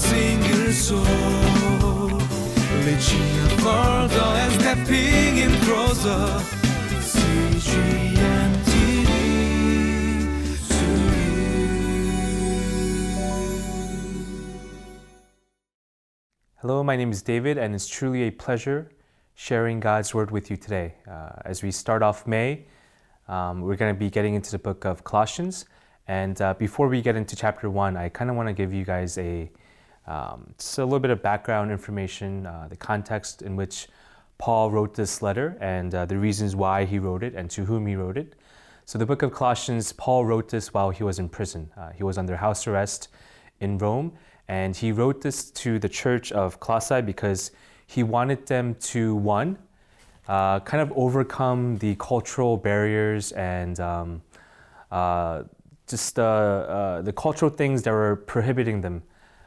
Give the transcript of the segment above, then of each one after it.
single soul. Further and stepping in closer. Hello, my name is David, and it's truly a pleasure sharing God's Word with you today. Uh, as we start off May, um, we're going to be getting into the book of Colossians. And uh, before we get into chapter one, I kind of want to give you guys a um, just a little bit of background information, uh, the context in which Paul wrote this letter, and uh, the reasons why he wrote it, and to whom he wrote it. So, the book of Colossians, Paul wrote this while he was in prison. Uh, he was under house arrest in Rome, and he wrote this to the church of Colossae because he wanted them to, one, uh, kind of overcome the cultural barriers and um, uh, just uh, uh, the cultural things that were prohibiting them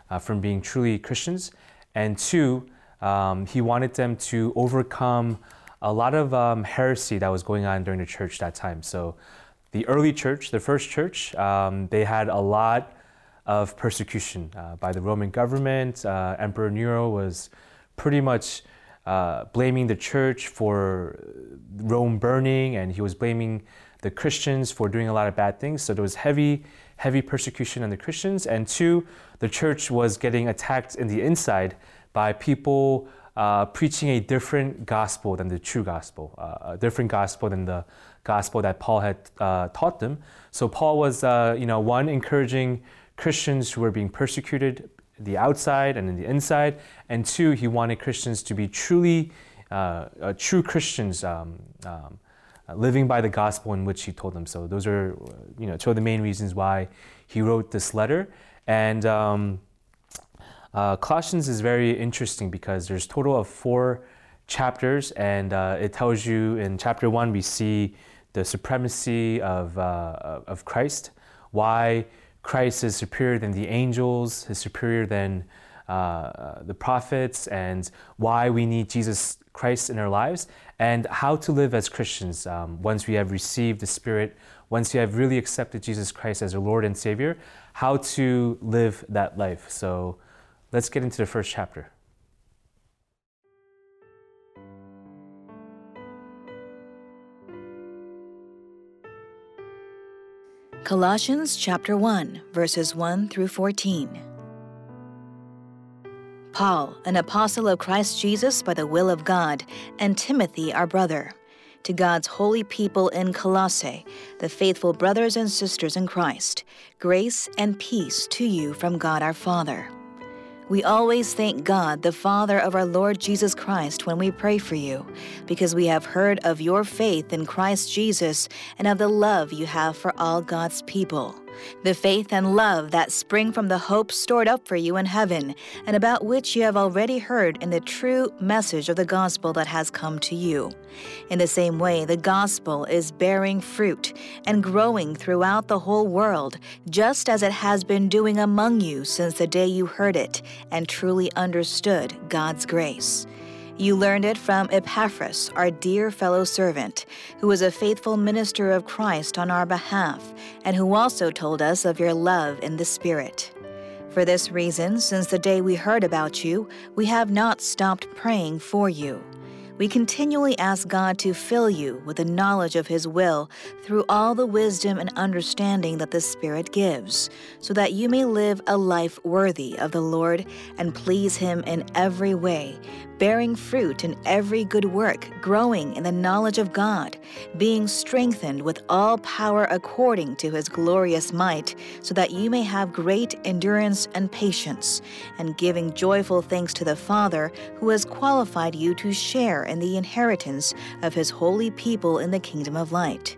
uh, from being truly Christians. And two, um, he wanted them to overcome a lot of um, heresy that was going on during the church that time. So, the early church, the first church, um, they had a lot of persecution uh, by the Roman government. Uh, Emperor Nero was pretty much uh, blaming the church for Rome burning, and he was blaming the Christians for doing a lot of bad things. So there was heavy, heavy persecution on the Christians. And two, the church was getting attacked in the inside by people uh, preaching a different gospel than the true gospel, uh, a different gospel than the gospel that Paul had uh, taught them. So Paul was, uh, you know, one encouraging Christians who were being persecuted the outside and in the inside, and two, he wanted Christians to be truly uh, uh, true Christians. Um, um, uh, living by the gospel in which he told them. So those are, uh, you know, two of the main reasons why he wrote this letter. And um, uh, Colossians is very interesting because there's total of four chapters, and uh, it tells you in chapter one we see the supremacy of uh, of Christ, why Christ is superior than the angels, is superior than uh, the prophets, and why we need Jesus Christ in our lives and how to live as Christians um, once we have received the Spirit, once we have really accepted Jesus Christ as our Lord and Savior, how to live that life. So let's get into the first chapter. Colossians chapter 1, verses 1 through 14. Paul, an apostle of Christ Jesus by the will of God, and Timothy, our brother, to God's holy people in Colossae, the faithful brothers and sisters in Christ, grace and peace to you from God our Father. We always thank God, the Father of our Lord Jesus Christ, when we pray for you, because we have heard of your faith in Christ Jesus and of the love you have for all God's people. The faith and love that spring from the hope stored up for you in heaven, and about which you have already heard in the true message of the gospel that has come to you. In the same way, the gospel is bearing fruit and growing throughout the whole world, just as it has been doing among you since the day you heard it and truly understood God's grace. You learned it from Epaphras, our dear fellow servant, who was a faithful minister of Christ on our behalf, and who also told us of your love in the Spirit. For this reason, since the day we heard about you, we have not stopped praying for you we continually ask God to fill you with the knowledge of His will through all the wisdom and understanding that the Spirit gives, so that you may live a life worthy of the Lord and please Him in every way, bearing fruit in every good work, growing in the knowledge of God, being strengthened with all power according to His glorious might, so that you may have great endurance and patience, and giving joyful thanks to the Father who has qualified you to share in the inheritance of his holy people in the kingdom of light.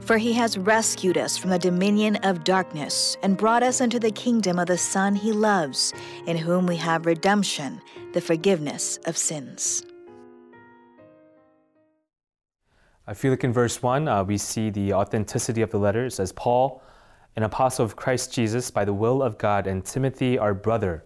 For he has rescued us from the dominion of darkness and brought us into the kingdom of the Son he loves, in whom we have redemption, the forgiveness of sins. I feel like in verse 1, uh, we see the authenticity of the letter. Says, Paul, an apostle of Christ Jesus by the will of God, and Timothy, our brother.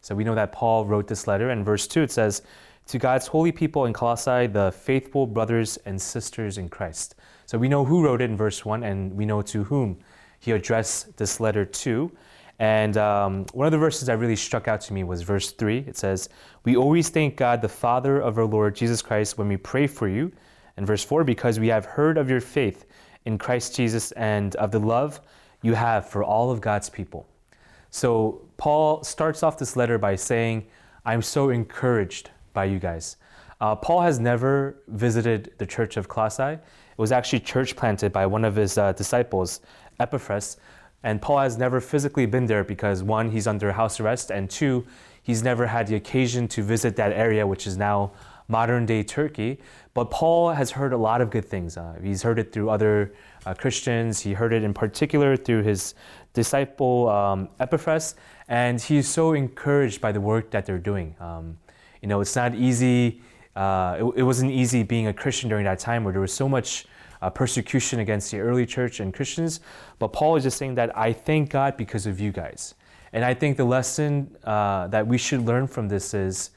So we know that Paul wrote this letter. And verse 2, it says, to God's holy people in Colossae, the faithful brothers and sisters in Christ. So we know who wrote it in verse 1, and we know to whom he addressed this letter to. And um, one of the verses that really struck out to me was verse 3. It says, We always thank God, the Father of our Lord Jesus Christ, when we pray for you. And verse 4, because we have heard of your faith in Christ Jesus and of the love you have for all of God's people. So Paul starts off this letter by saying, I'm so encouraged by you guys. Uh, Paul has never visited the church of Colossae. It was actually church planted by one of his uh, disciples, Epaphras. And Paul has never physically been there because one, he's under house arrest, and two, he's never had the occasion to visit that area, which is now modern day Turkey. But Paul has heard a lot of good things. Uh, he's heard it through other uh, Christians, he heard it in particular through his disciple um, Epaphras, and he's so encouraged by the work that they're doing. Um, you know, it's not easy. Uh, it, it, wasn't easy being a Christian during that time where there was so much uh, persecution against the early church and Christians. But Paul is just saying that I thank God because of you guys. And I think the lesson uh, that we should learn from this is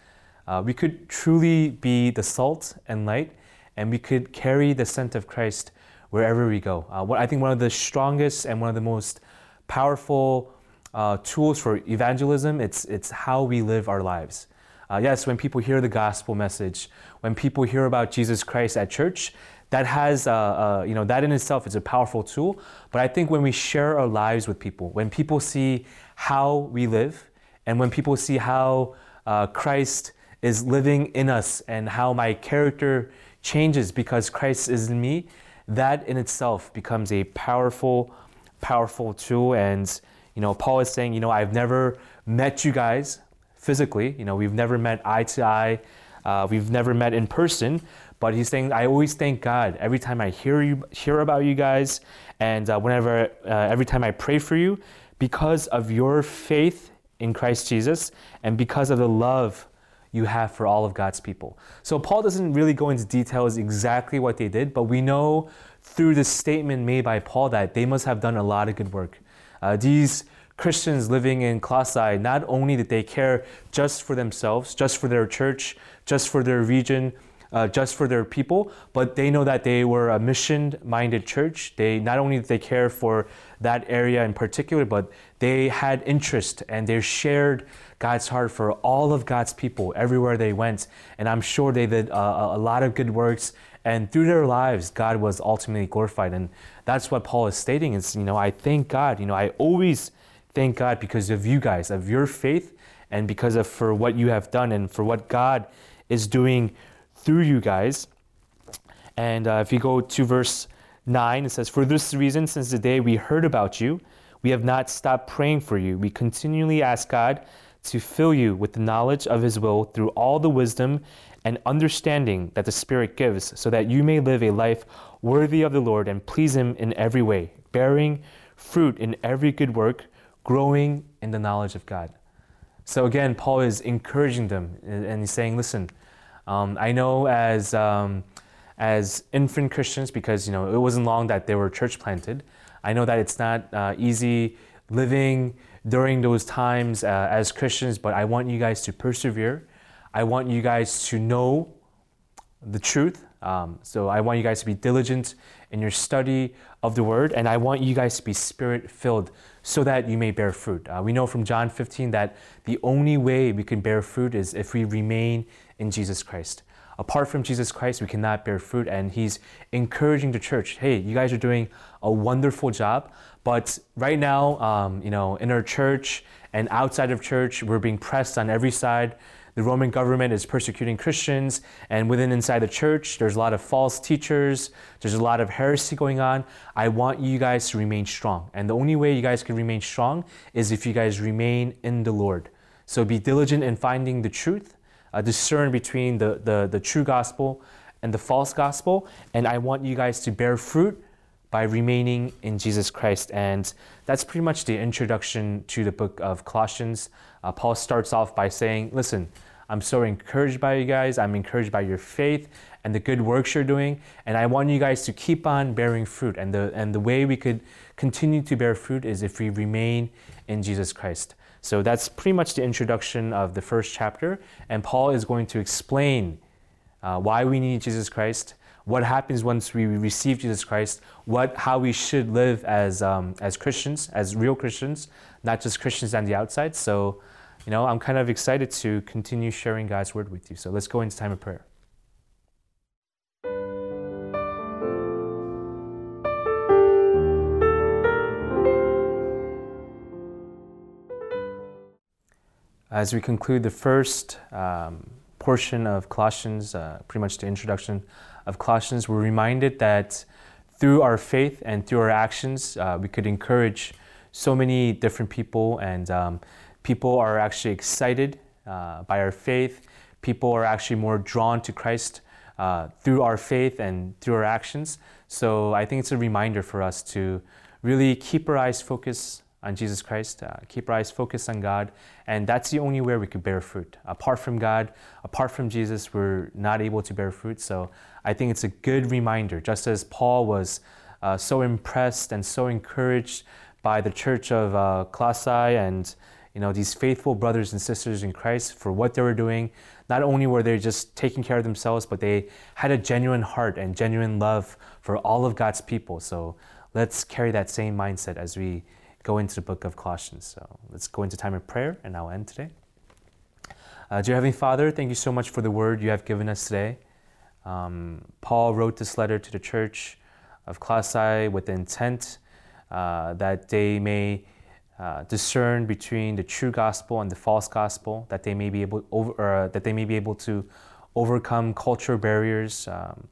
uh, we could truly be the salt and light, and we could carry the scent of Christ wherever we go. Uh, what I think one of the strongest and one of the most powerful uh, tools for evangelism it's it's how we live our lives. Uh, yes, when people hear the gospel message, when people hear about Jesus Christ at church, that has, uh, uh, you know, that in itself is a powerful tool. But I think when we share our lives with people, when people see how we live, and when people see how uh, Christ is living in us and how my character changes because Christ is in me, that in itself becomes a powerful, powerful tool. And, you know, Paul is saying, you know, I've never met you guys physically, you know, we've never met eye to eye, uh, we've never met in person, but he's saying, I always thank God every time I hear you, hear about you guys, and uh, whenever, uh, every time I pray for you, because of your faith in Christ Jesus and because of the love you have for all of God's people. So Paul doesn't really go into details exactly what they did, but we know through the statement made by Paul that they must have done a lot of good work. Uh, these Christians living in Colossae, not only did they care just for themselves, just for their church, just for their region, uh, just for their people, but they know that they were a mission minded church. They not only did they care for that area in particular, but they had interest and they shared God's heart for all of God's people everywhere they went. And I'm sure they did uh, a lot of good works. And through their lives, God was ultimately glorified. And that's what Paul is stating is, you know, I thank God. You know, I always thank God because of you guys, of your faith, and because of for what you have done and for what God is doing through you guys. And uh, if you go to verse 9, it says, For this reason, since the day we heard about you, we have not stopped praying for you. We continually ask God to fill you with the knowledge of His will through all the wisdom and understanding that the Spirit gives, so that you may live a life worthy of the Lord and please Him in every way, bearing fruit in every good work, growing in the knowledge of God. So again, Paul is encouraging them and he's saying, listen, um, I know as um, as infant Christians, because you know it wasn't long that they were church planted. I know that it's not uh, easy living during those times uh, as Christians, but I want you guys to persevere. I want you guys to know the truth. Um, so I want you guys to be diligent in your study of the word, and I want you guys to be spirit filled so that you may bear fruit. Uh, we know from John 15 that the only way we can bear fruit is if we remain in Jesus Christ. Apart from Jesus Christ, we cannot bear fruit, and He's encouraging the church. Hey, you guys are doing a wonderful job, but right now, um, you know, in our church and outside of church, we're being pressed on every side the Roman government is persecuting Christians, and within inside the church, there's a lot of false teachers, there's a lot of heresy going on. I want you guys to remain strong. And the only way you guys can remain strong is if you guys remain in the Lord. So be diligent in finding the truth, uh, discern between the, the, the true gospel and the false gospel, and I want you guys to bear fruit by remaining in Jesus Christ. And that's pretty much the introduction to the book of Colossians. Uh, Paul starts off by saying, Listen, I'm so encouraged by you guys. I'm encouraged by your faith and the good works you're doing. And I want you guys to keep on bearing fruit. And the, and the way we could continue to bear fruit is if we remain in Jesus Christ. So that's pretty much the introduction of the first chapter. And Paul is going to explain uh, why we need Jesus Christ, what happens once we receive Jesus Christ, what how we should live as um, as Christians, as real Christians, not just Christians on the outside. So, you know, I'm kind of excited to continue sharing God's word with you. So let's go into time of prayer. As we conclude the first um, portion of Colossians, uh, pretty much the introduction of Colossians, we're reminded that through our faith and through our actions, uh, we could encourage so many different people, and um, people are actually excited uh, by our faith. People are actually more drawn to Christ uh, through our faith and through our actions. So I think it's a reminder for us to really keep our eyes focused on Jesus Christ, uh, keep our eyes focused on God, and that's the only way we could bear fruit. Apart from God, apart from Jesus, we're not able to bear fruit. So I think it's a good reminder, just as Paul was uh, so impressed and so encouraged by the church of uh, Colossae and you know these faithful brothers and sisters in Christ for what they were doing. Not only were they just taking care of themselves, but they had a genuine heart and genuine love for all of God's people. So let's carry that same mindset as we go into the book of Colossians. So let's go into time of prayer, and I'll end today. Uh, dear Heavenly Father, thank you so much for the word you have given us today. Um, Paul wrote this letter to the church of Colossae with the intent uh, that they may uh, discern between the true gospel and the false gospel, that they may be able over, uh, that they may be able to overcome cultural barriers, um,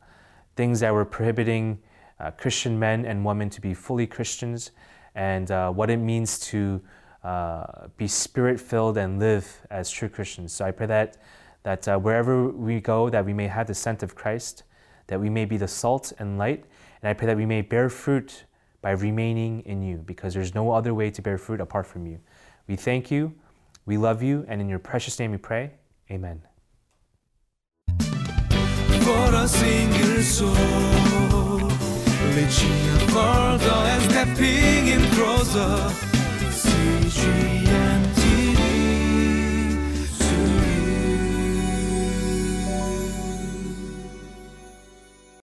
things that were prohibiting uh, Christian men and women to be fully Christians, and uh, what it means to uh, be spirit filled and live as true Christians. So I pray that, that uh, wherever we go, that we may have the scent of Christ, that we may be the salt and light, and I pray that we may bear fruit by remaining in you, because there's no other way to bear fruit apart from you. We thank you, we love you, and in your precious name we pray. Amen. Лечи на хорда, е степинг ин проза Всичи е